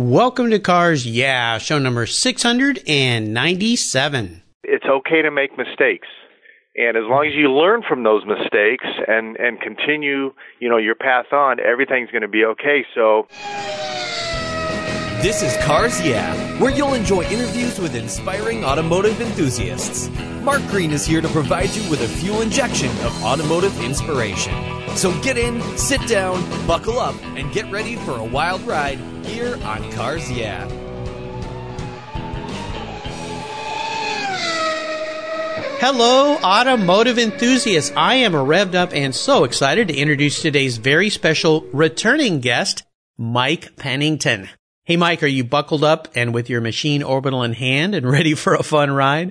Welcome to Cars Yeah, show number 697. It's okay to make mistakes. And as long as you learn from those mistakes and, and continue, you know, your path on, everything's going to be okay. So This is Cars Yeah, where you'll enjoy interviews with inspiring automotive enthusiasts. Mark Green is here to provide you with a fuel injection of automotive inspiration. So get in, sit down, buckle up, and get ready for a wild ride here on Cars Yeah. Hello, automotive enthusiasts. I am revved up and so excited to introduce today's very special returning guest, Mike Pennington. Hey, Mike, are you buckled up and with your machine orbital in hand and ready for a fun ride?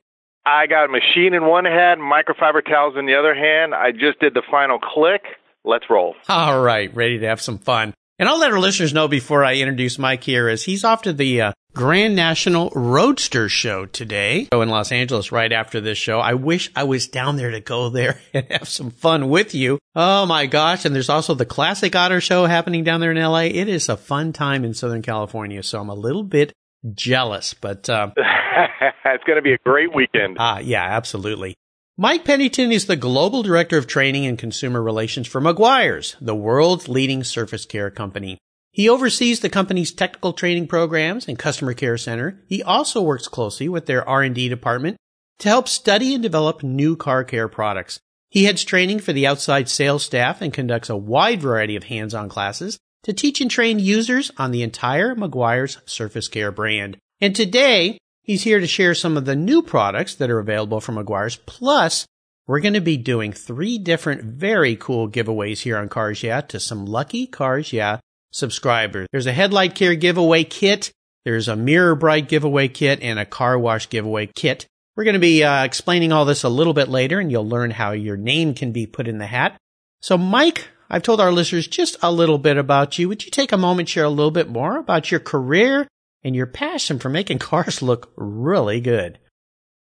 I got a machine in one hand, microfiber towels in the other hand. I just did the final click. Let's roll. All right, ready to have some fun. And I'll let our listeners know before I introduce Mike here is he's off to the uh, Grand National Roadster Show today in Los Angeles right after this show. I wish I was down there to go there and have some fun with you. Oh my gosh. And there's also the Classic Auto Show happening down there in LA. It is a fun time in Southern California. So I'm a little bit jealous, but, uh, it's going to be a great weekend. Ah, yeah, absolutely. Mike Pennington is the Global Director of Training and Consumer Relations for Meguiar's, the world's leading surface care company. He oversees the company's technical training programs and customer care center. He also works closely with their R&D department to help study and develop new car care products. He heads training for the outside sales staff and conducts a wide variety of hands-on classes to teach and train users on the entire Meguiar's surface care brand. And today, He's here to share some of the new products that are available from Meguiar's. Plus, we're going to be doing three different very cool giveaways here on Cars Yeah to some lucky Cars Yeah subscribers. There's a headlight care giveaway kit. There's a mirror bright giveaway kit and a car wash giveaway kit. We're going to be uh, explaining all this a little bit later and you'll learn how your name can be put in the hat. So Mike, I've told our listeners just a little bit about you. Would you take a moment, share a little bit more about your career and your passion for making cars look really good.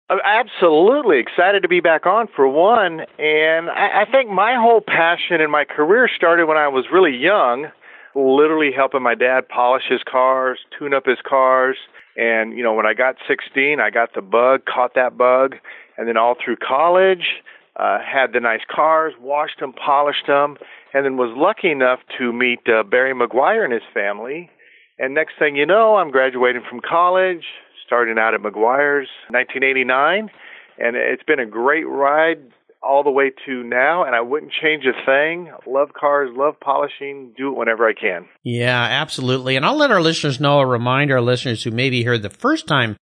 I'm absolutely excited to be back on for one, and I, I think my whole passion in my career started when I was really young, literally helping my dad polish his cars, tune up his cars, and you know when I got 16, I got the bug, caught that bug, and then all through college, uh, had the nice cars, washed them, polished them, and then was lucky enough to meet uh, Barry Meguiar and his family and next thing you know, I'm graduating from college, starting out at Meguiar's 1989, and it's been a great ride all the way to now, and I wouldn't change a thing. Love cars, love polishing, do it whenever I can. Yeah, absolutely. And I'll let our listeners know, or remind our listeners who maybe heard the first time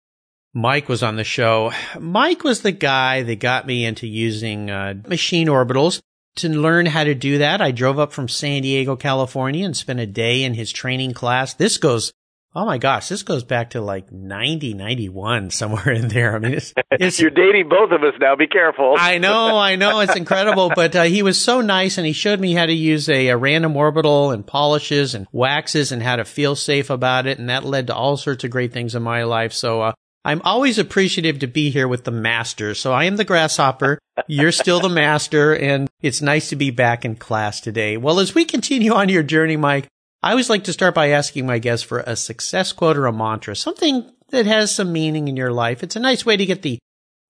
Mike was on the show. Mike was the guy that got me into using uh, machine orbitals to learn how to do that, I drove up from San Diego, California and spent a day in his training class. This goes, oh my gosh, this goes back to like 90, 91, somewhere in there. I mean, it's, it's you're dating both of us now. Be careful. I know, I know. It's incredible. but uh, he was so nice and he showed me how to use a, a random orbital and polishes and waxes and how to feel safe about it. And that led to all sorts of great things in my life. So, uh, I'm always appreciative to be here with the master. So I am the grasshopper. You're still the master and it's nice to be back in class today. Well, as we continue on your journey, Mike, I always like to start by asking my guests for a success quote or a mantra, something that has some meaning in your life. It's a nice way to get the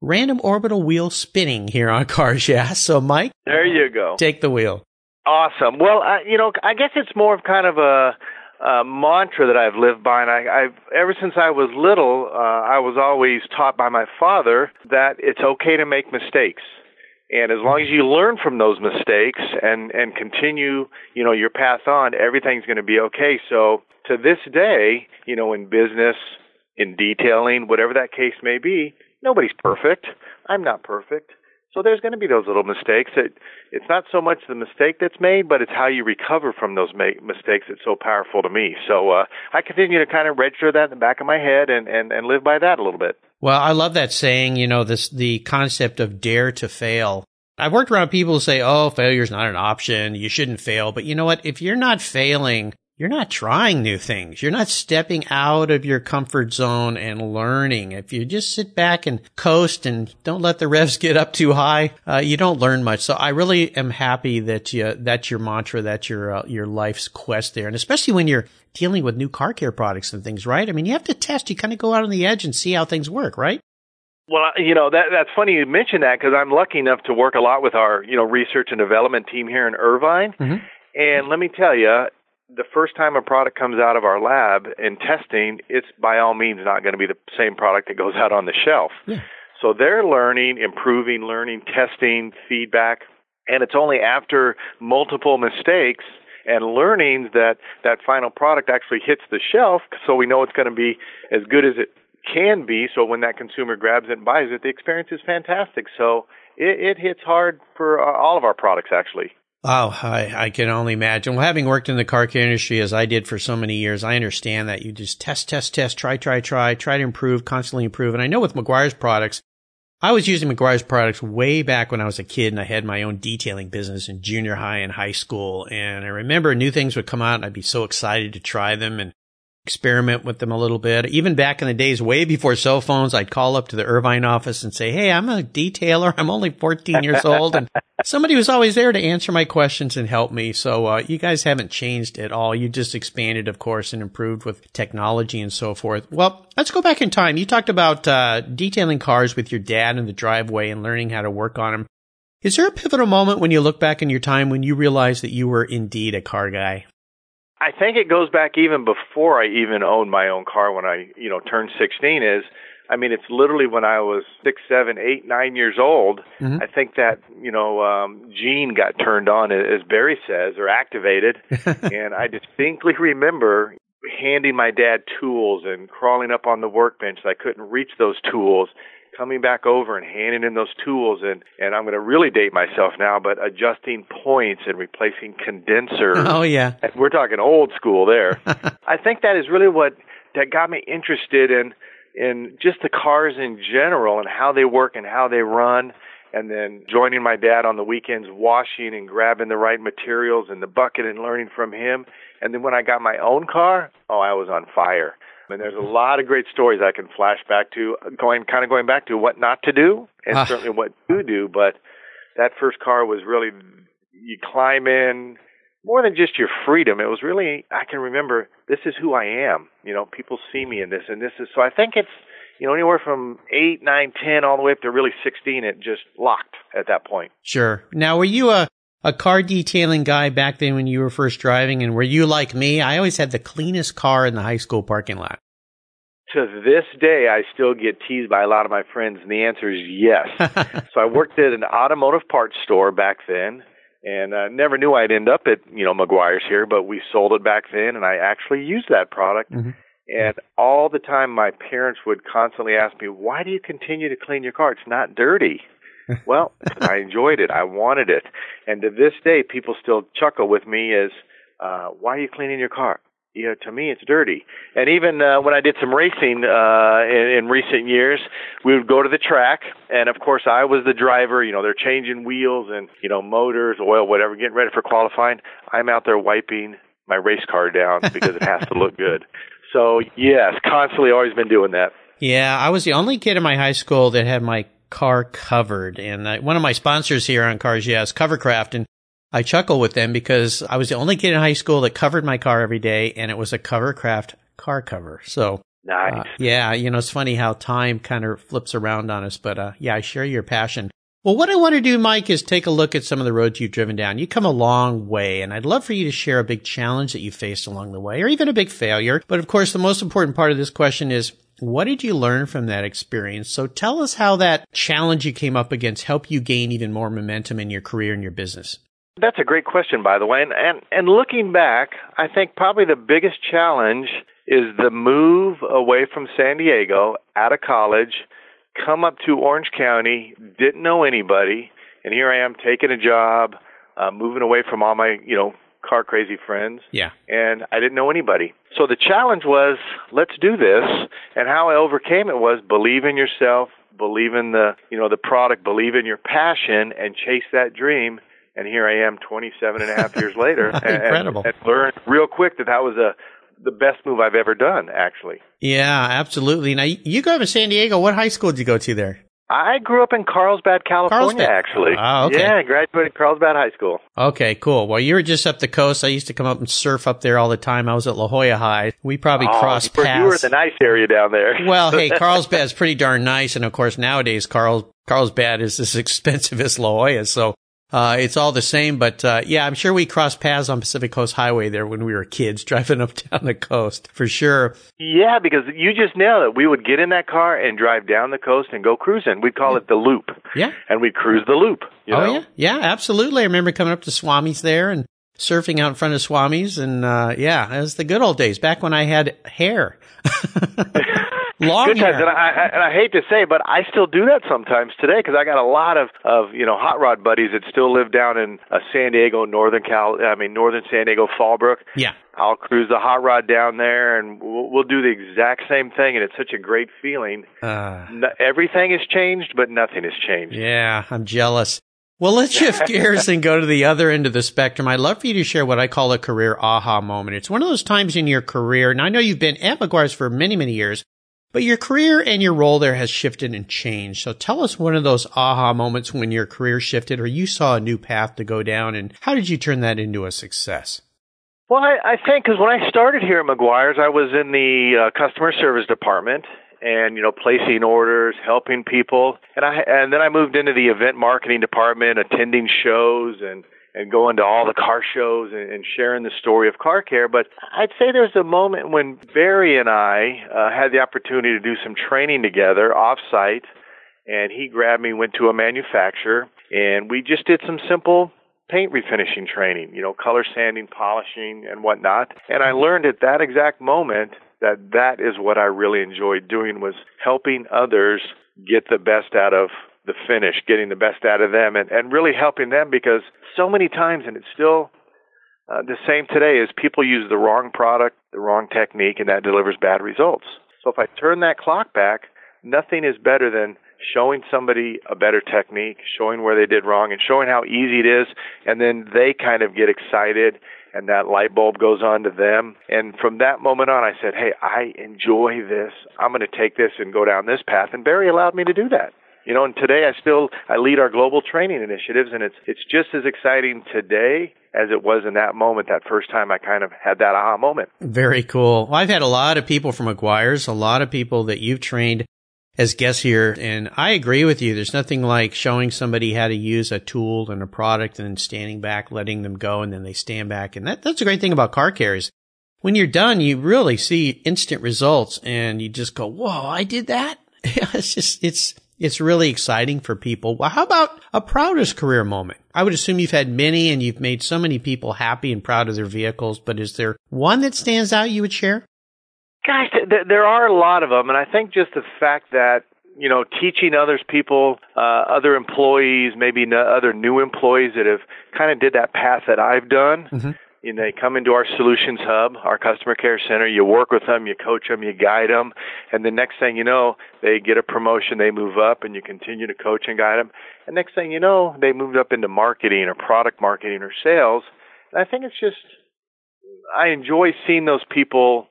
random orbital wheel spinning here on Cars Yeah. So Mike, there you go. Take the wheel. Awesome. Well, I, you know, I guess it's more of kind of a uh, mantra that I've lived by, and I, I've ever since I was little, uh, I was always taught by my father that it's okay to make mistakes, and as long as you learn from those mistakes and and continue, you know, your path on, everything's going to be okay. So to this day, you know, in business, in detailing, whatever that case may be, nobody's perfect. I'm not perfect. So there's going to be those little mistakes. That it's not so much the mistake that's made, but it's how you recover from those ma- mistakes that's so powerful to me. So uh, I continue to kind of register that in the back of my head and, and, and live by that a little bit. Well, I love that saying. You know, this the concept of dare to fail. I've worked around people who say, "Oh, failure's not an option. You shouldn't fail." But you know what? If you're not failing, you're not trying new things. You're not stepping out of your comfort zone and learning. If you just sit back and coast and don't let the revs get up too high, uh, you don't learn much. So I really am happy that you, that's your mantra, that's your, uh, your life's quest there. And especially when you're dealing with new car care products and things, right? I mean, you have to test. You kind of go out on the edge and see how things work, right? Well, you know that that's funny you mentioned that because I'm lucky enough to work a lot with our you know research and development team here in Irvine, mm-hmm. and let me tell you, the first time a product comes out of our lab in testing, it's by all means not going to be the same product that goes out on the shelf. Yeah. So they're learning, improving, learning, testing, feedback, and it's only after multiple mistakes and learnings that that final product actually hits the shelf so we know it's going to be as good as it can be so when that consumer grabs it and buys it the experience is fantastic so it, it hits hard for uh, all of our products actually Oh, I, I can only imagine. Well, having worked in the car care industry as I did for so many years, I understand that you just test, test, test, try, try, try, try to improve, constantly improve. And I know with Meguiar's products, I was using Meguiar's products way back when I was a kid and I had my own detailing business in junior high and high school. And I remember new things would come out and I'd be so excited to try them and experiment with them a little bit. Even back in the days, way before cell phones, I'd call up to the Irvine office and say, Hey, I'm a detailer. I'm only 14 years old. And somebody was always there to answer my questions and help me. So, uh, you guys haven't changed at all. You just expanded, of course, and improved with technology and so forth. Well, let's go back in time. You talked about, uh, detailing cars with your dad in the driveway and learning how to work on them. Is there a pivotal moment when you look back in your time when you realized that you were indeed a car guy? I think it goes back even before I even owned my own car when I, you know, turned 16 is, I mean, it's literally when I was six, seven, eight, nine years old. Mm-hmm. I think that, you know, um, gene got turned on, as Barry says, or activated. and I distinctly remember handing my dad tools and crawling up on the workbench. I couldn't reach those tools coming back over and handing in those tools and and I'm going to really date myself now but adjusting points and replacing condensers. Oh yeah. We're talking old school there. I think that is really what that got me interested in in just the cars in general and how they work and how they run and then joining my dad on the weekends washing and grabbing the right materials in the bucket and learning from him and then when I got my own car, oh I was on fire. And there's a lot of great stories I can flash back to, going kind of going back to what not to do and ah. certainly what to do. But that first car was really you climb in more than just your freedom. It was really I can remember this is who I am. You know, people see me in this, and this is so. I think it's you know anywhere from eight, nine, ten, all the way up to really sixteen. It just locked at that point. Sure. Now, were you a a car detailing guy back then when you were first driving? And were you like me? I always had the cleanest car in the high school parking lot. To this day, I still get teased by a lot of my friends, and the answer is yes. so I worked at an automotive parts store back then, and uh, never knew I'd end up at you know Meguiar's here, but we sold it back then, and I actually used that product. Mm-hmm. And all the time, my parents would constantly ask me, "Why do you continue to clean your car? It's not dirty." Well, I enjoyed it. I wanted it. And to this day, people still chuckle with me as, uh, why are you cleaning your car? You know, to me, it's dirty. And even uh, when I did some racing uh, in, in recent years, we would go to the track, and of course, I was the driver. You know, they're changing wheels and you know motors, oil, whatever, getting ready for qualifying. I'm out there wiping my race car down because it has to look good. So yes, constantly, always been doing that. Yeah, I was the only kid in my high school that had my car covered. And uh, one of my sponsors here on Cars Yeah, Covercraft, and I chuckle with them because I was the only kid in high school that covered my car every day, and it was a Covercraft car cover. So. Nice. Uh, yeah, you know, it's funny how time kind of flips around on us, but uh, yeah, I share your passion. Well, what I want to do, Mike, is take a look at some of the roads you've driven down. You come a long way, and I'd love for you to share a big challenge that you faced along the way, or even a big failure. But of course, the most important part of this question is what did you learn from that experience? So tell us how that challenge you came up against helped you gain even more momentum in your career and your business. That's a great question, by the way. And, and, and looking back, I think probably the biggest challenge is the move away from San Diego out of college, come up to Orange County, didn't know anybody, and here I am taking a job, uh, moving away from all my, you know, car crazy friends. Yeah. And I didn't know anybody. So the challenge was, let's do this. And how I overcame it was believe in yourself, believe in the, you know, the product, believe in your passion and chase that dream. And here I am 27 and a half years later. Incredible. And, and learned real quick that that was a, the best move I've ever done, actually. Yeah, absolutely. Now, you go up in San Diego. What high school did you go to there? I grew up in Carlsbad, California, Carlsbad. actually. Oh, okay. Yeah, I graduated Carlsbad High School. Okay, cool. Well, you were just up the coast. I used to come up and surf up there all the time. I was at La Jolla High. We probably oh, crossed you were- paths. You were in the nice area down there. well, hey, Carlsbad's pretty darn nice, and of course nowadays Carl Carlsbad is as expensive as La Jolla, so uh, it's all the same. But uh, yeah, I'm sure we crossed paths on Pacific Coast Highway there when we were kids driving up down the coast for sure. Yeah, because you just nailed it. We would get in that car and drive down the coast and go cruising. We'd call it the loop. Yeah. And we'd cruise the loop. You oh know? yeah, yeah, absolutely. I remember coming up to Swami's there and surfing out in front of Swami's, and uh, yeah, it was the good old days back when I had hair. Long Good times, and I, I and I hate to say, but I still do that sometimes today because I got a lot of of you know hot rod buddies that still live down in uh, San Diego, northern Cal, I mean northern San Diego, Fallbrook. yeah. I'll cruise the hot rod down there, and we'll, we'll do the exact same thing, and it's such a great feeling. Uh, No, everything has changed, but nothing has changed. Yeah, I'm jealous. Well, let's shift gears and go to the other end of the spectrum. I'd love for you to share what I call a career aha moment. It's one of those times in your career, and I know you've been at Meguiar's for many, many years, but your career and your role there has shifted and changed. So tell us one of those aha moments when your career shifted or you saw a new path to go down, and how did you turn that into a success? Well, I, I think because when I started here at Meguiar's, I was in the uh, customer service department, and you know, placing orders, helping people, and I and then I moved into the event marketing department, attending shows and and going to all the car shows and, and sharing the story of car care. But I'd say there's a moment when Barry and I uh, had the opportunity to do some training together off-site, and he grabbed me, went to a manufacturer, and we just did some simple paint refinishing training, you know, color sanding, polishing, and whatnot. And I learned at that exact moment that that is what I really enjoyed doing was helping others get the best out of the finish, getting the best out of them, and, and really helping them because so many times, and it's still uh, the same today, is people use the wrong product, the wrong technique, and that delivers bad results. So if I turn that clock back, nothing is better than showing somebody a better technique, showing where they did wrong, and showing how easy it is, and then they kind of get excited and that light bulb goes on to them. And from that moment on, I said, Hey, I enjoy this. I'm going to take this and go down this path. And Barry allowed me to do that. You know, and today I still I lead our global training initiatives, and it's it's just as exciting today as it was in that moment, that first time I kind of had that aha moment. Very cool. Well, I've had a lot of people from Meguiar's, a lot of people that you've trained as guests here. And I agree with you. There's nothing like showing somebody how to use a tool and a product and then standing back, letting them go, and then they stand back. And that, that's a great thing about car carriers. When you're done, you really see instant results and you just go, whoa, I did that. it's just, it's, it's really exciting for people. Well, how about a proudest career moment? I would assume you've had many and you've made so many people happy and proud of their vehicles, but is there one that stands out you would share? Gosh, th- there are a lot of them, and I think just the fact that you know teaching others people, uh, other employees, maybe n- other new employees that have kind of did that path that I've done. Mm-hmm. You know, they come into our solutions hub, our customer care center. You work with them, you coach them, you guide them, and the next thing you know, they get a promotion, they move up, and you continue to coach and guide them. And next thing you know, they moved up into marketing or product marketing or sales. And I think it's just I enjoy seeing those people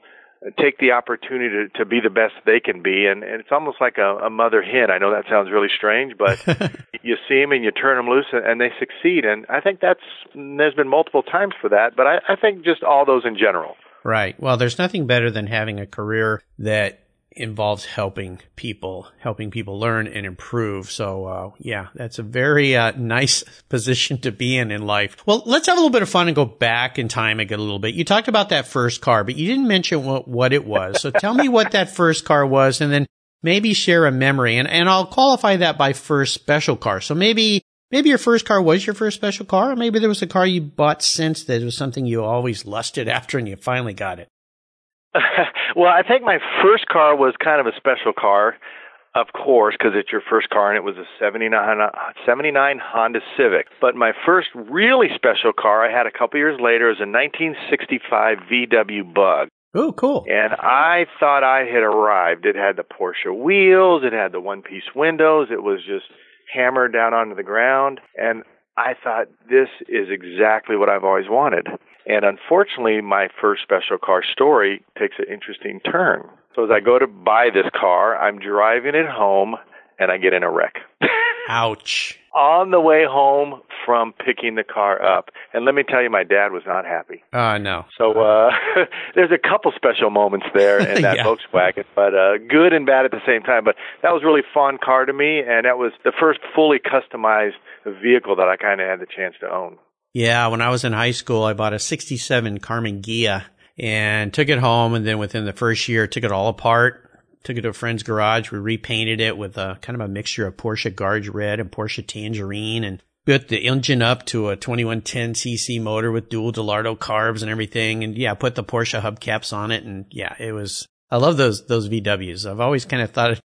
take the opportunity to, to be the best they can be, and, and it's almost like a, a mother hen. I know that sounds really strange, but you see them and you turn them loose, and, and they succeed. And I think that's there's been multiple times for that, but I, I think just all those in general. Right. Well, there's nothing better than having a career that involves helping people, helping people learn and improve. So, uh, yeah, that's a very uh, nice position to be in in life. Well, let's have a little bit of fun and go back in time again a little bit. You talked about that first car, but you didn't mention what, what it was. So tell me what that first car was and then maybe share a memory. And, and I'll qualify that by first special car. So maybe, maybe your first car was your first special car, or maybe there was a car you bought since that was something you always lusted after and you finally got it. well, I think my first car was kind of a special car, of course, because it's your first car, and it was a 79, 79 Honda Civic. But my first really special car I had a couple years later was a 1965 VW Bug. Oh, cool. And I thought I had arrived. It had the Porsche wheels, it had the one piece windows, it was just hammered down onto the ground. And I thought, this is exactly what I've always wanted. And unfortunately, my first special car story takes an interesting turn. So as I go to buy this car, I'm driving it home and I get in a wreck. Ouch. On the way home from picking the car up. And let me tell you, my dad was not happy. Oh, uh, no. So uh, there's a couple special moments there in that Yeah. Volkswagen, but uh, good and bad at the same time. But that was a really fun car to me, and that was the first fully customized vehicle that I kind of had the chance to own. Yeah, when I was in high school, I bought a 67 Karmann Ghia and took it home. And then within the first year, took it all apart, took it to a friend's garage. We repainted it with a kind of a mixture of Porsche Guards Red and Porsche Tangerine and built the engine up to a 2110 cc motor with dual Dellorto carbs and everything. And yeah, put the Porsche hubcaps on it. And yeah, it was, I love those, those VWs. I've always kind of thought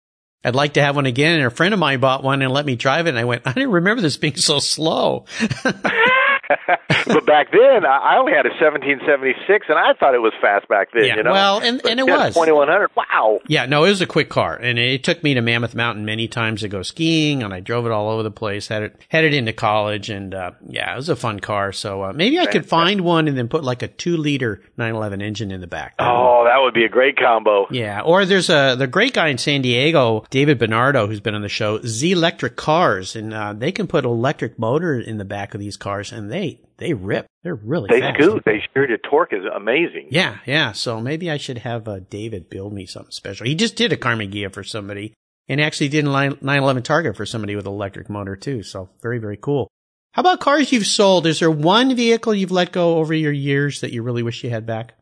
I'd like to have one again. And a friend of mine bought one and let me drive it. And I went, I didn't remember this being so slow. but back then, I I only had a 1776, and I thought it was fast back then. Yeah, you know? well, and- But and it was. 2100. Wow. Yeah, no, it was a quick car, and it took me to Mammoth Mountain many times to go skiing, and I drove it all over the place. Had it headed into college, and uh, yeah, it was a fun car. So uh, maybe I could find one and then put like a two liter 911 engine in the back. Oh, that would be a great combo. Yeah, or there's a the great guy in San Diego, David Benardo, who's been on the show, Zelectric Cars, and uh, they can put electric motor in the back of these cars, and they they rip. They're really They fast. scoot. They sure. The torque is amazing. Yeah, yeah. So maybe I should have uh, David build me something special. He just did a Karmann Ghia for somebody and actually did a 911 Targa for somebody with an electric motor too. So very, very cool. How about cars you've sold? Is there one vehicle you've let go over your years that you really wish you had back?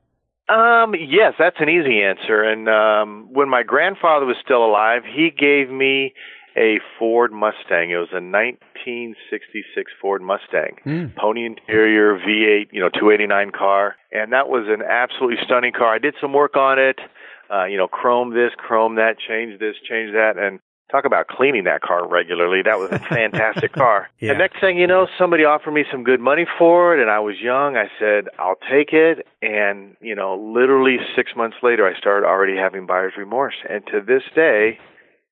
Um, yes, that's an easy answer. And um, when my grandfather was still alive, he gave me a Ford Mustang. It was a 1966 Ford Mustang, Mm. pony interior, V8, you know, 289 car, and that was an absolutely stunning car. I did some work on it, uh, you know, chrome this, chrome that, change this, change that, and talk about cleaning that car regularly. That was a fantastic car. Yeah. The next thing you know, somebody offered me some good money for it, and I was young. I said, I'll take it. And, you know, literally six months later, I started already having buyer's remorse. And to this day,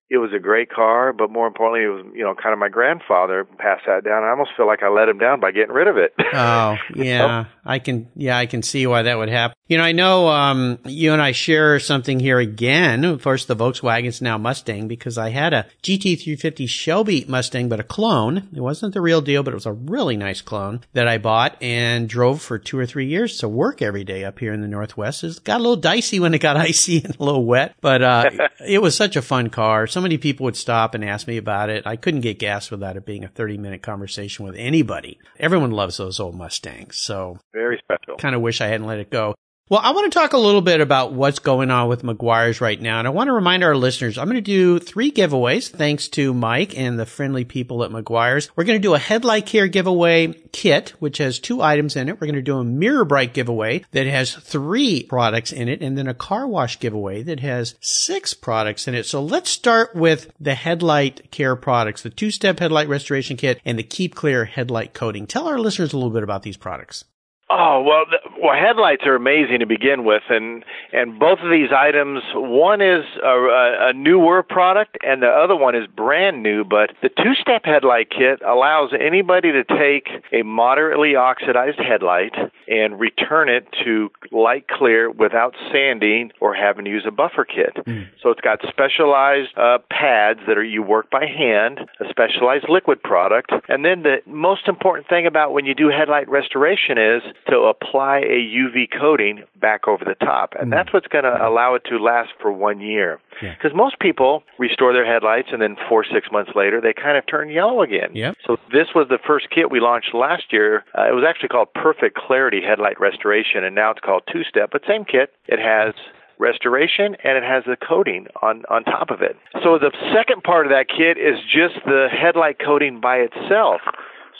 it was a great car, but more importantly, it was, you know, kind of my grandfather passed that down. I almost feel like I let him down by getting rid of it. Oh, yeah. I can, yeah, I can see why that would happen. You know, I know, um, you and I share something here again. Of course, the Volkswagen's now Mustang because I had a GT350 Shelby Mustang, but a clone. It wasn't the real deal, but it was a really nice clone that I bought and drove for two or three years to work every day up here in the Northwest. It got a little dicey when it got icy and a little wet, but, uh, it was such a fun car. So many people would stop and ask me about it. I couldn't get gas without it being a 30 minute conversation with anybody. Everyone loves those old Mustangs. So Very special. kind of wish I hadn't let it go. Well, I want to talk a little bit about what's going on with Meguiar's right now. And I want to remind our listeners, I'm going to do three giveaways thanks to Mike and the friendly people at Meguiar's. We're going to do a headlight care giveaway kit, which has two items in it. We're going to do a mirror bright giveaway that has three products in it and then a car wash giveaway that has six products in it. So let's start with the headlight care products, the two-step headlight restoration kit and the keep clear headlight coating. Tell our listeners a little bit about these products. Oh well, the, well, headlights are amazing to begin with, and and both of these items, one is a, a, newer product, and the other one is brand new. But the two-step headlight kit allows anybody to take a moderately oxidized headlight and return it to light clear without sanding or having to use a buffer kit. So it's got specialized uh, pads that are you work by hand, a specialized liquid product, and then the most important thing about when you do headlight restoration is to apply a UV coating back over the top, and that's what's going to allow it to last for one year. Yeah. Because most people restore their headlights and then four six months later they kind of turn yellow again. Yep. So this was the first kit we launched last year. Uh, it was actually called Perfect Clarity Headlight Restoration, and now it's called Two Step, but same kit. It has restoration and it has the coating on on top of it. So the second part of that kit is just the headlight coating by itself.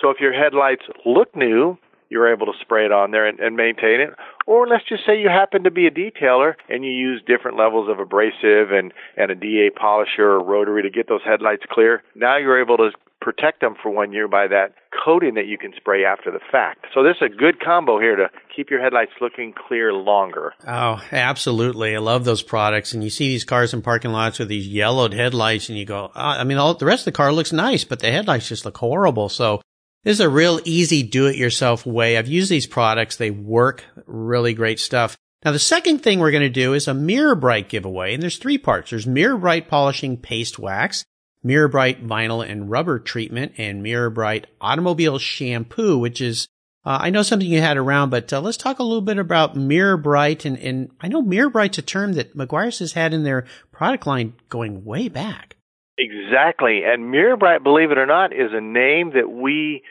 So if your headlights look new, you're able to spray it on there and, and maintain it. Or let's just say you happen to be a detailer and you use different levels of abrasive and, and a DA polisher or rotary to get those headlights clear. Now you're able to protect them for one year by that coating that you can spray after the fact. So this is a good combo here to keep your headlights looking clear longer. Oh, absolutely. I love those products. And you see these cars in parking lots with these yellowed headlights and you go, ah, I mean, all, the rest of the car looks nice, but the headlights just look horrible. So this is a real easy do it yourself way. I've used these products. They work really great stuff. Now, the second thing we're going to do is a Mirror Bright giveaway. And there's three parts. There's Mirror Bright Polishing Paste Wax, MirrorBrite vinyl and rubber treatment and MirrorBrite automobile shampoo, which is uh, I know something you had around, but uh, let's talk a little bit about MirrorBrite. And, and I know MirrorBrite's a term that Meguiar's has had in their product line going way back. Exactly. And MirrorBrite, believe it or not, is a name that we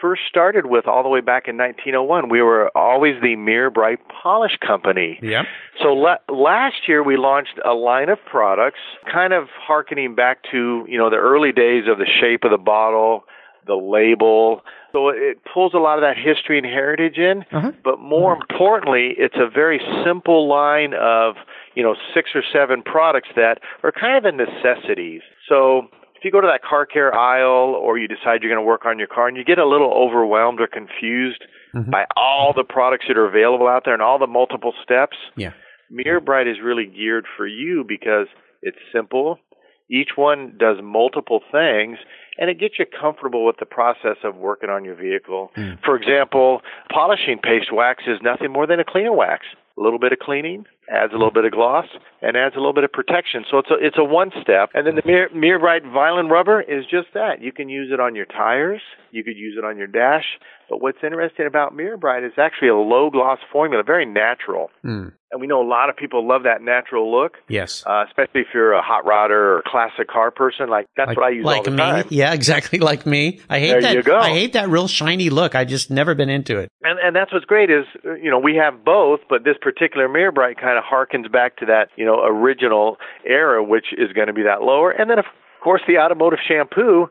first started with all the way back in 1901. We were always the MirrorBrite Polish Company. Yep. So la- last year we launched a line of products, kind of harkening back to you know the early days of the shape of the bottle, the label. So it pulls a lot of that history and heritage in, uh-huh. but more uh-huh. importantly, it's a very simple line of, you know, six or seven products that are kind of the necessities. So if you go to that car care aisle or you decide you're going to work on your car and you get a little overwhelmed or confused mm-hmm. by all the products that are available out there and all the multiple steps, yeah. MirrorBrite is really geared for you because it's simple. Each one does multiple things and it gets you comfortable with the process of working on your vehicle. Mm. For example, polishing paste wax is nothing more than a cleaner wax. A little bit of cleaning adds a little bit of gloss and adds a little bit of protection. So it's a it's a one step. And then the Mir- MirrorBrite Vinyl Rubber is just that. You can use it on your tires. You could use it on your dash. But what's interesting about MirrorBrite is actually a low gloss formula, very natural. Mm. And we know a lot of people love that natural look. Yes. Uh, especially if you're a hot rodder or classic car person. Like that's like, what I use like all the me. time. Yeah, exactly like me. I hate there that. You go. I hate that real shiny look. I just never been into it. And and that's what's great is you know we have both, but this particular MirrorBrite kind of harkens back to that you know original era, which is going to be that lower. And then of course the automotive shampoo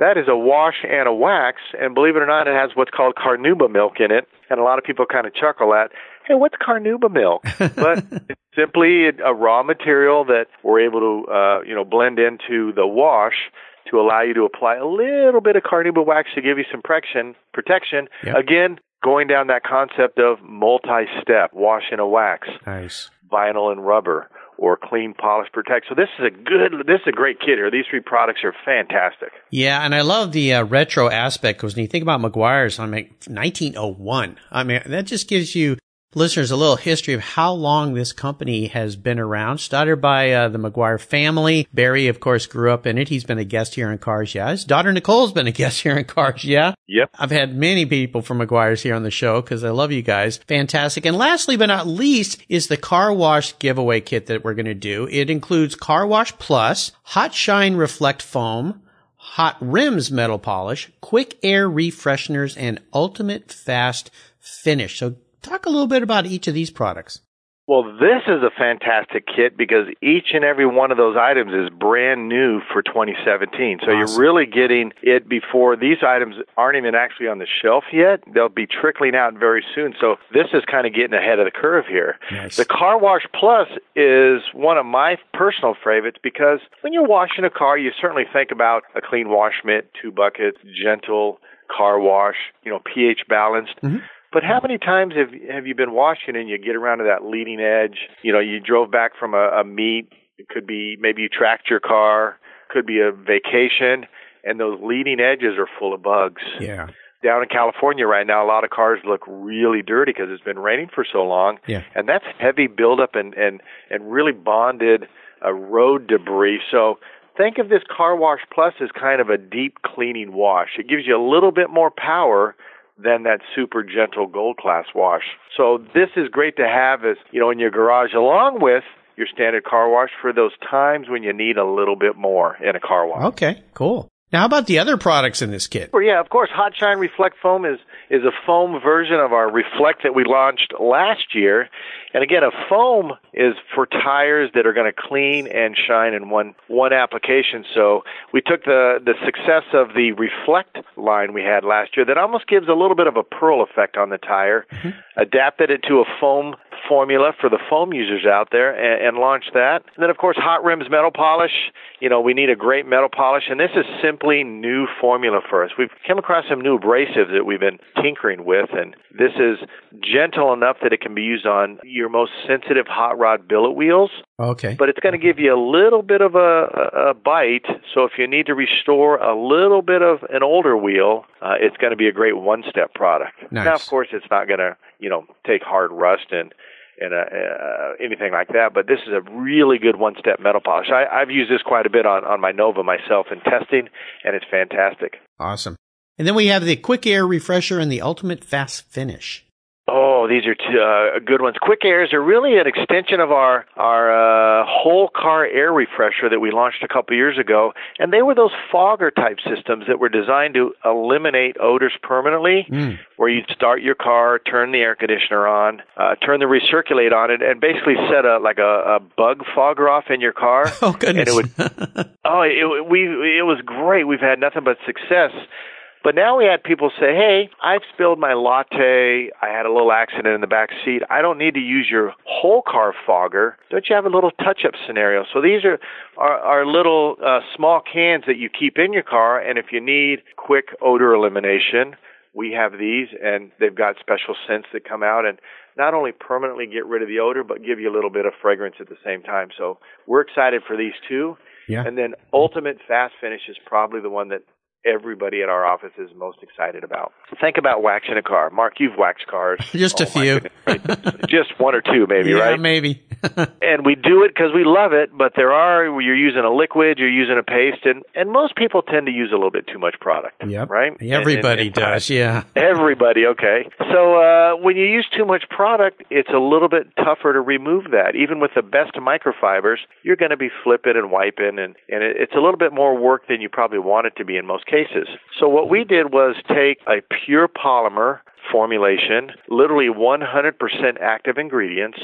that is a wash and a wax, and believe it or not, it has what's called carnauba milk in it. And a lot of people kind of chuckle at, hey, what's carnauba milk? but it's simply a raw material that we're able to, uh, you know, blend into the wash to allow you to apply a little bit of carnauba wax to give you some protection. Protection. Yep. Again, going down that concept of multi-step, wash and a wax, nice. vinyl and rubber or Clean Polish Protect. So this is a good, this is a great kit here. These three products are fantastic. Yeah, and I love the uh, retro aspect because when you think about Meguiar's, I mean, 1901. I mean, that just gives you listeners a little history of how long this company has been around. Started by uh, the Meguiar family. Barry, of course, grew up in it. He's been a guest here in Cars Yeah. His daughter Nicole's been a guest here in Cars Yeah. Yep. I've had many people from Meguiar's here on the show because I love you guys. Fantastic. And lastly, but not least, is the car wash giveaway kit that we're going to do. It includes car wash plus, hot shine reflect foam, hot rims metal polish, quick air refresheners, and ultimate fast finish. So Talk a little bit about each of these products. Well, this is a fantastic kit because each and every one of those items is brand new for 2017. So awesome. you're really getting it before these items aren't even actually on the shelf yet. They'll be trickling out very soon. So this is kind of getting ahead of the curve here. Nice. The Car Wash Plus is one of my personal favorites because when you're washing a car, you certainly think about a clean wash mitt, two buckets, gentle car wash, you know, pH balanced. Mm-hmm. But how many times have have you been washing and you get around to that leading edge? You know, you drove back from a, a meet. It could be maybe you tracked your car. Could be a vacation, and those leading edges are full of bugs. Yeah. Down in California right now, a lot of cars look really dirty because it's been raining for so long. Yeah. And that's heavy buildup and and and really bonded uh, road debris. So think of this car wash plus as kind of a deep cleaning wash. It gives you a little bit more power than that super gentle gold class wash. So this is great to have as, you know, in your garage along with your standard car wash for those times when you need a little bit more in a car wash. Okay, cool. Now, how about the other products in this kit? Well, yeah, of course, Hot Shine Reflect Foam is is a foam version of our Reflect that we launched last year. And again, a foam is for tires that are going to clean and shine in one one application. So we took the the success of the Reflect line we had last year that almost gives a little bit of a pearl effect on the tire, mm-hmm. adapted it to a foam formula for the foam users out there and, and launch that. And then, of course, Hot Rims metal polish. You know, we need a great metal polish, and this is simply new formula for us. We've come across some new abrasives that we've been tinkering with, and this is gentle enough that it can be used on your most sensitive hot rod billet wheels. Okay. But it's going to give you a little bit of a, a bite. So if you need to restore a little bit of an older wheel, uh, it's going to be a great one-step product. Nice. Now, of course, it's not going to, you know, take hard rust and and uh, uh, anything like that. But this is a really good one-step metal polish. I, I've used this quite a bit on on my Nova myself in testing, and it's fantastic. Awesome. And then we have the Quick Air Refresher and the Ultimate Fast Finish. Oh, these are two, uh, good ones. Quick Airs are really an extension of our our uh, whole car air refresher that we launched a couple years ago, and they were those fogger type systems that were designed to eliminate odors permanently. Mm. Where you'd start your car, turn the air conditioner on, uh, turn the recirculate on it, and basically set a like a, a bug fogger off in your car. Oh goodness! And it would. oh, it, we it was great. We've had nothing but success but now we had people say, hey, I've spilled my latte. I had a little accident in the back seat. I don't need to use your whole car fogger. Don't you have a little touch up scenario? So these are, are, are little uh, small cans that you keep in your car. And if you need quick odor elimination, we have these and they've got special scents that come out and not only permanently get rid of the odor, but give you a little bit of fragrance at the same time. So we're excited for these two. Yeah. And then Ultimate Fast Finish is probably the one that everybody at our office is most excited about. Think about waxing a car. Mark, you've waxed cars. Just oh, a few. Just one or two, maybe, yeah, right? Maybe. and we do it because we love it, but there are, you're using a liquid, you're using a paste, and, and most people tend to use a little bit too much product. Yep. Right? Everybody and, and, and does, yeah. Everybody, okay. So uh, when you use too much product, it's a little bit tougher to remove that. Even with the best microfibers, you're going to be flipping and wiping, and, and it, it's a little bit more work than you probably want it to be in most cases. So what we did was take a pure polymer formulation, literally 100% active ingredients,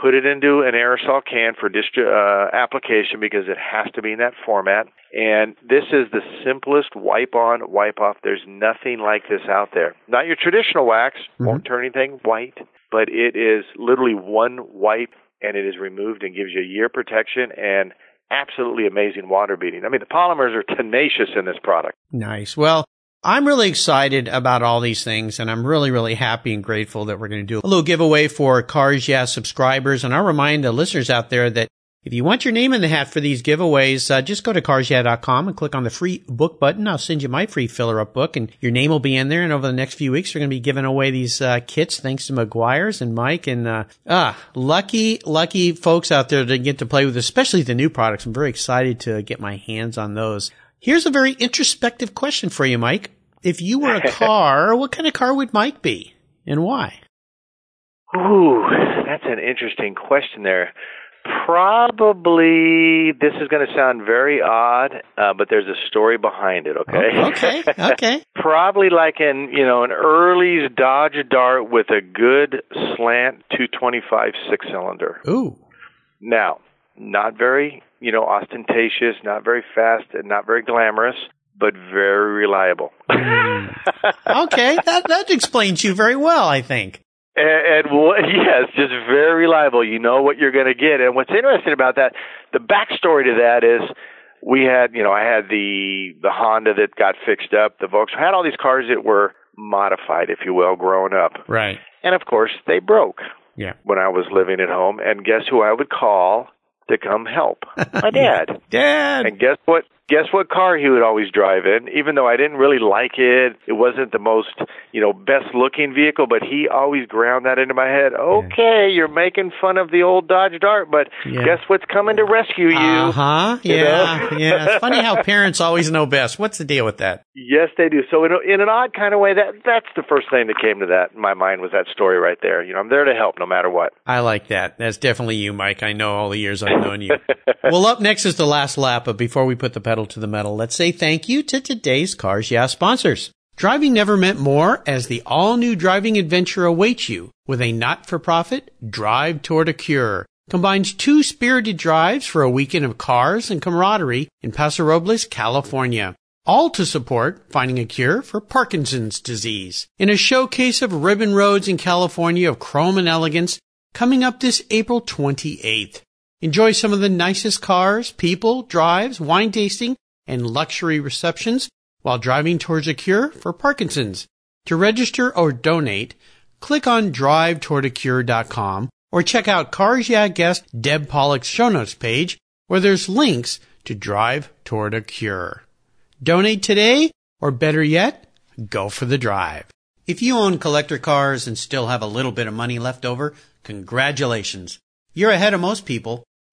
put it into an aerosol can for distri- uh, application because it has to be in that format. And this is the simplest wipe on, wipe off. There's nothing like this out there. Not your traditional wax, mm-hmm. won't turn anything white, but it is literally one wipe and it is removed and gives you a year protection and absolutely amazing water beading. I mean, the polymers are tenacious in this product. Nice. Well, I'm really excited about all these things and I'm really, really happy and grateful that we're going to do a little giveaway for Cars Yeah subscribers. And I'll remind the listeners out there that if you want your name in the hat for these giveaways, uh, just go to carsyeah.com and click on the free book button. I'll send you my free filler up book and your name will be in there. And over the next few weeks, we're going to be giving away these uh, kits thanks to Meguiar's and Mike and, uh, ah, lucky, lucky folks out there to get to play with, especially the new products. I'm very excited to get my hands on those. Here's a very introspective question for you, Mike. If you were a car, what kind of car would Mike be and why? Ooh, that's an interesting question there. Probably, this is going to sound very odd, uh, but there's a story behind it. Okay. Oh, okay. Okay. Probably like in you know an early Dodge Dart with a good slant 225 six cylinder. Ooh. Now, not very you know ostentatious, not very fast, and not very glamorous, but very reliable. mm. Okay, that that explains you very well, I think. And, and yes, just very reliable. You know what you're going to get. And what's interesting about that, the backstory to that is we had, you know, I had the the Honda that got fixed up, the Volkswagen. I had all these cars that were modified, if you will, growing up. Right. And of course, they broke. Yeah. When I was living at home, and guess who I would call to come help? My dad. dad. And guess what? Guess what car he would always drive in? Even though i didn't really like it it wasn't the most you know best looking vehicle but he always ground that into my head okay yeah. you're making fun of the old dodge dart but yeah. guess what's coming to rescue you? Uh-huh. Yeah yeah. It's funny how parents always know best. What's the deal with that? Yes they do. So in, a, in an odd kind of way that that's the first thing that came to that in my mind was that story right there. You know i'm there to help no matter what. I like that. That's definitely you mike. I know all the years i've known you. Well up next is the last lap but before we put the pedal to the metal, let's say thank you to today's Cars Yeah sponsors. Driving never meant more as the all new driving adventure awaits you with a not for profit drive toward a cure. Combines two spirited drives for a weekend of cars and camaraderie in Paso Robles, California. All to support finding a cure for Parkinson's disease. In a showcase of ribbon roads in California of chrome and elegance coming up this April 28th. Enjoy some of the nicest cars, people, drives, wine tasting, and luxury receptions while driving towards a cure for Parkinson's. To register or donate, click on drivetowardacure.com or check out Cars Yeah guest Deb Pollock's show notes page where there's links to Drive Toward a Cure. Donate today or better yet, go for the drive. If you own collector cars and still have a little bit of money left over, Congratulations. You're ahead of most people,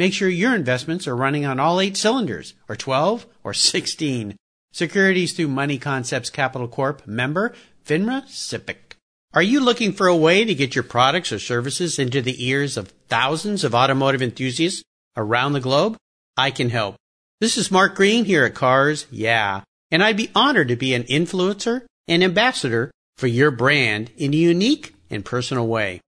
Make sure your investments are running on all eight cylinders, or 12, or 16. Securities through Money Concepts Capital Corp. Member, FINRA SIPC. Are you looking for a way to get your products or services into the ears of thousands of automotive enthusiasts around the globe? I can help. This is Mark Green here at Cars Yeah, and I'd be honored to be an influencer and ambassador for your brand in a unique and personal way.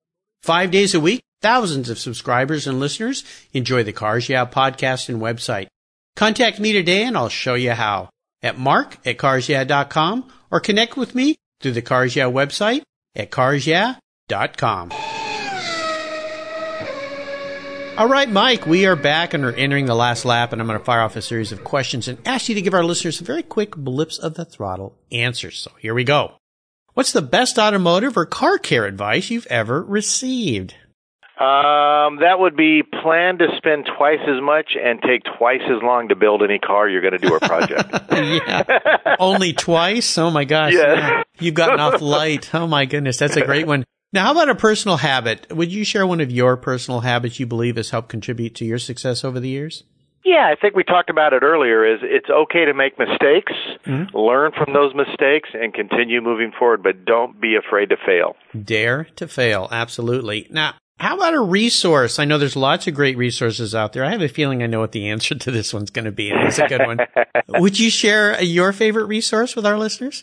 Five days a week, thousands of subscribers and listeners enjoy the Cars Yeah podcast and website. Contact me today and I'll show you how at mark at carsyeah.com or connect with me through the Cars Yeah website at carsyeah.com. All right, Mike, we are back and we're entering the last lap, and I'm going to fire off a series of questions and ask you to give our listeners very quick blips of the throttle answers. So here we go. What's the best automotive or car care advice you've ever received? Um, that would be plan to spend twice as much and take twice as long to build any car you're going to do a project. yeah. Only twice? Oh my gosh. Yeah. yeah. You've gotten off light. Oh my goodness. That's a great one. Now, how about a personal habit? Would you share one of your personal habits you believe has helped contribute to your success over the years? Yeah, I think we talked about it earlier. Is it's okay to make mistakes, mm-hmm. learn from those mistakes, and continue moving forward, but don't be afraid to fail. Dare to fail, absolutely. Now, how about a resource? I know there's lots of great resources out there. I have a feeling I know what the answer to this one's going to be, and it's a good one. Would you share your favorite resource with our listeners?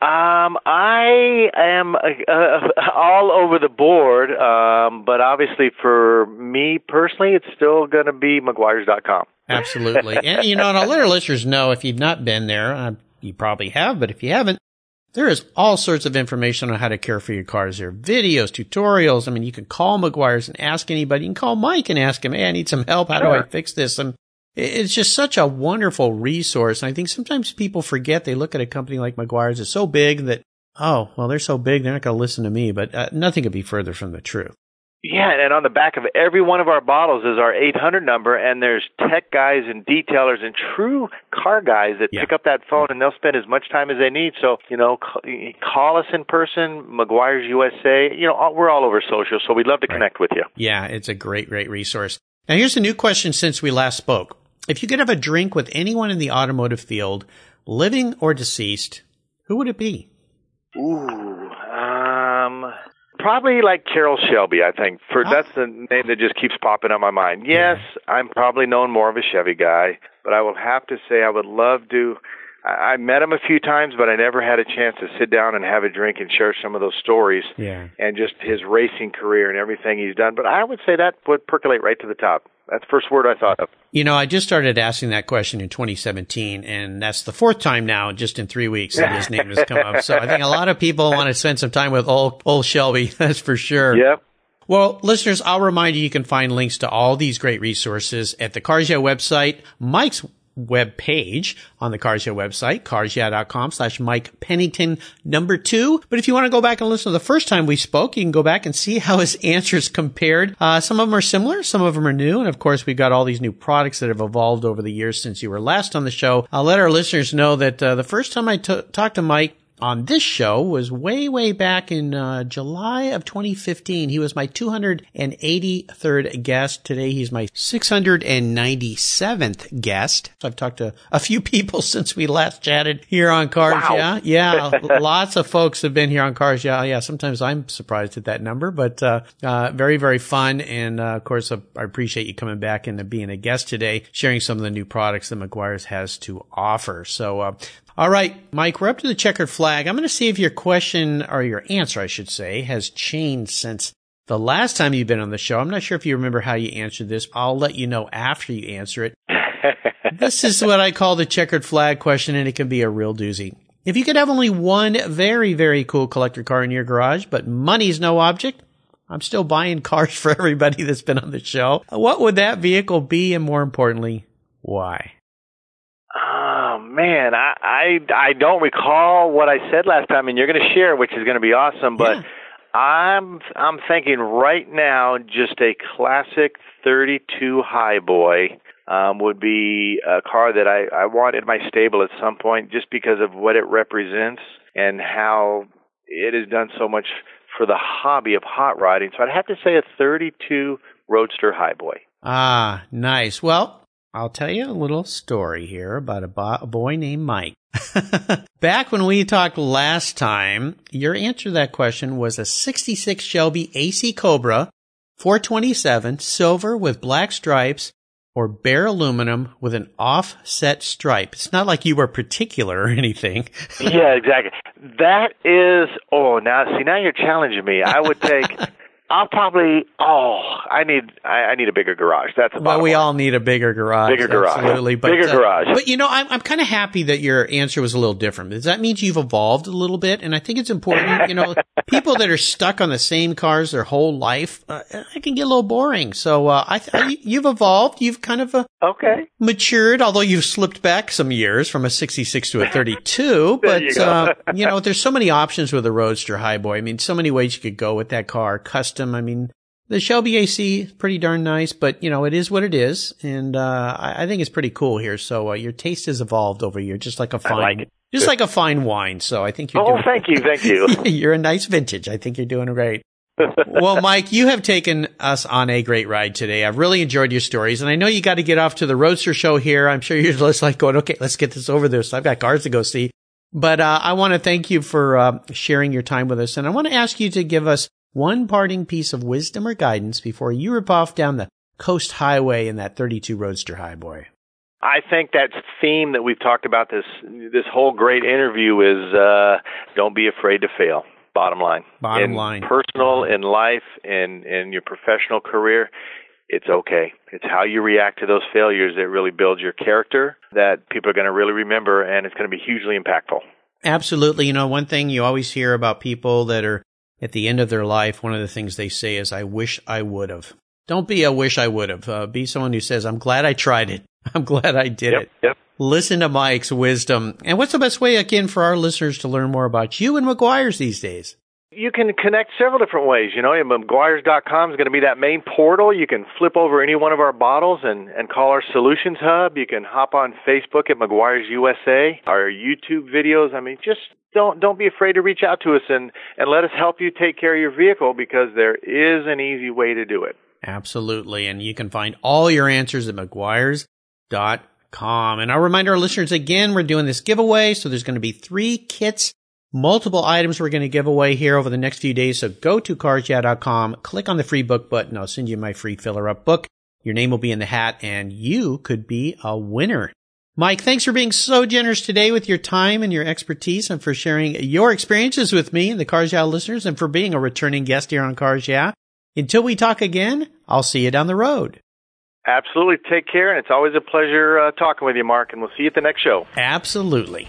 Um, I am uh, uh, all over the board, um, but obviously for me personally, it's still going to be Meguiar's.com. Absolutely. and, you know, and I'll let our listeners know if you've not been there, uh, you probably have, but if you haven't, there is all sorts of information on how to care for your cars. There are videos, tutorials. I mean, you can call Meguiar's and ask anybody. You can call Mike and ask him, hey, I need some help. How do I fix this? And it's just such a wonderful resource. And I think sometimes people forget they look at a company like Meguiar's. it's so big that, oh, well, they're so big, they're not going to listen to me. But uh, nothing could be further from the truth. Yeah, and on the back of every one of our bottles is our 800 number, and there's tech guys and detailers and true car guys that yeah. pick up that phone and they'll spend as much time as they need. So, you know, call us in person, Meguiar's USA. You know, we're all over social, so we'd love to connect right. with you. Yeah, it's a great, great resource. Now, here's a new question since we last spoke. If you could have a drink with anyone in the automotive field, living or deceased, who would it be? Ooh, probably like Carroll Shelby. I think for that's the name that just keeps popping on my mind. Yes. I'm probably known more of a Chevy guy, but I will have to say I would love to. I met him a few times, but I never had a chance to sit down and have a drink and share some of those stories. Yeah. And just his racing career and everything he's done. But I would say that would percolate right to the top. That's the first word I thought of. You know, I just started asking that question in 2017, and that's the fourth time now, just in three weeks, that his name has come up. So I think a lot of people want to spend some time with old, old Shelby. That's for sure. Yep. Well, listeners, I'll remind you, you can find links to all these great resources at the Cars Yeah website, Mike's web page on the Cars Yeah website, carsyeah.com slash Mike Pennington number two. But if you want to go back and listen to the first time we spoke, you can go back and see how his answers compared. Uh, some of them are similar, some of them are new. And of course, we've got all these new products that have evolved over the years since you were last on the show. I'll let our listeners know that uh, the first time I t- talked to Mike, on this show was way, way back in uh, July of 2015. He was my 283rd guest. Today he's my 697th guest. So I've talked to a few people since we last chatted here on Cars. Wow. Yeah. Yeah. lots of folks have been here on Cars. Yeah. Yeah. Sometimes I'm surprised at that number, but, uh, uh, very, very fun. And, uh, of course, I appreciate you coming back and being a guest today, sharing some of the new products that Meguiar's has to offer. So, uh, all right, Mike, we're up to the checkered flag. I'm going to see if your question or your answer, I should say, has changed since the last time you've been on the show. I'm not sure if you remember how you answered this. I'll let you know after you answer it. this is what I call the checkered flag question, and it can be a real doozy. If you could have only one very, very cool collector car in your garage, but money's no object, I'm still buying cars for everybody that's been on the show. What would that vehicle be? And more importantly, why? Man, I, I I don't recall what I said last time, and you're going to share, which is going to be awesome. But yeah. I'm I'm thinking right now, just a classic 32 Highboy um, would be a car that I I want in my stable at some point, just because of what it represents and how it has done so much for the hobby of hot rodding. So I'd have to say a 32 Roadster Highboy. Ah, nice. Well, I'll tell you a little story here about a, bo- a boy named Mike. Back when we talked last time, your answer to that question was a 66 Shelby AC Cobra 427 silver with black stripes or bare aluminum with an offset stripe. It's not like you were particular or anything. yeah, exactly. That is, oh, now, see, now you're challenging me. I would take I'll probably. Oh, I need. I, I need a bigger garage. That's well, we all need a bigger garage. Bigger garage, absolutely. But, bigger uh, garage. But you know, I'm I'm kind of happy that your answer was a little different. Because that means you've evolved a little bit, and I think it's important. You know, people that are stuck on the same cars their whole life, uh, it can get a little boring. So uh, I, I, you've evolved. You've kind of uh, okay matured, although you've slipped back some years from a 66 to a 32. but you, uh, you know, there's so many options with a Roadster Highboy. I mean, so many ways you could go with that car. Custom. I mean the Shelby AC is pretty darn nice, but you know it is what it is, and uh, I, I, think it's pretty cool here. So uh, your taste has evolved over here, just like a fine, like just like a fine wine. So I think you're. Oh, doing, thank you, thank you. you're a nice vintage. I think you're doing great. well, Mike, you have taken us on a great ride today. I've really enjoyed your stories, and I know you got to get off to the Roadster show here. I'm sure you're just like going, okay, let's get this over there. So I've got cars to go see. But uh, I want to thank you for uh, sharing your time with us, and I want to ask you to give us one parting piece of wisdom or guidance before you rip off down the coast highway in that 32 Roadster Highboy? I think that theme that we've talked about this this whole great interview is uh, don't be afraid to fail. Bottom line. Bottom in line. Personal, in life, in in your professional career, it's okay. It's how you react to those failures that really builds your character that people are going to really remember, and it's going to be hugely impactful. Absolutely. You know, one thing you always hear about people that are at the end of their life, one of the things they say is, I wish I would have. Don't be a wish I would have. Uh, be someone who says, I'm glad I tried it. I'm glad I did yep, it. Yep. Listen to Mike's wisdom. And what's the best way, again, for our listeners to learn more about you and Meguiar's these days? You can connect several different ways. You know, Meguiars.com is going to be that main portal. You can flip over any one of our bottles and, and call our solutions hub. You can hop on Facebook at Meguiar's USA, our YouTube videos. I mean, just don't don't be afraid to reach out to us and and let us help you take care of your vehicle because there is an easy way to do it. Absolutely, and you can find all your answers at meguiars.com. And I'll remind our listeners again, we're doing this giveaway, so there's going to be three kits, multiple items we're going to give away here over the next few days. So go to carsyeah.com, click on the free book button. I'll send you my free filler up book. Your name will be in the hat, and you could be a winner. Mike, thanks for being so generous today with your time and your expertise and for sharing your experiences with me and the Cars Yeah listeners and for being a returning guest here on Cars Yeah. Until we talk again, I'll see you down the road. Absolutely. Take care. And it's always a pleasure uh, talking with you, Mark. And we'll see you at the next show. Absolutely.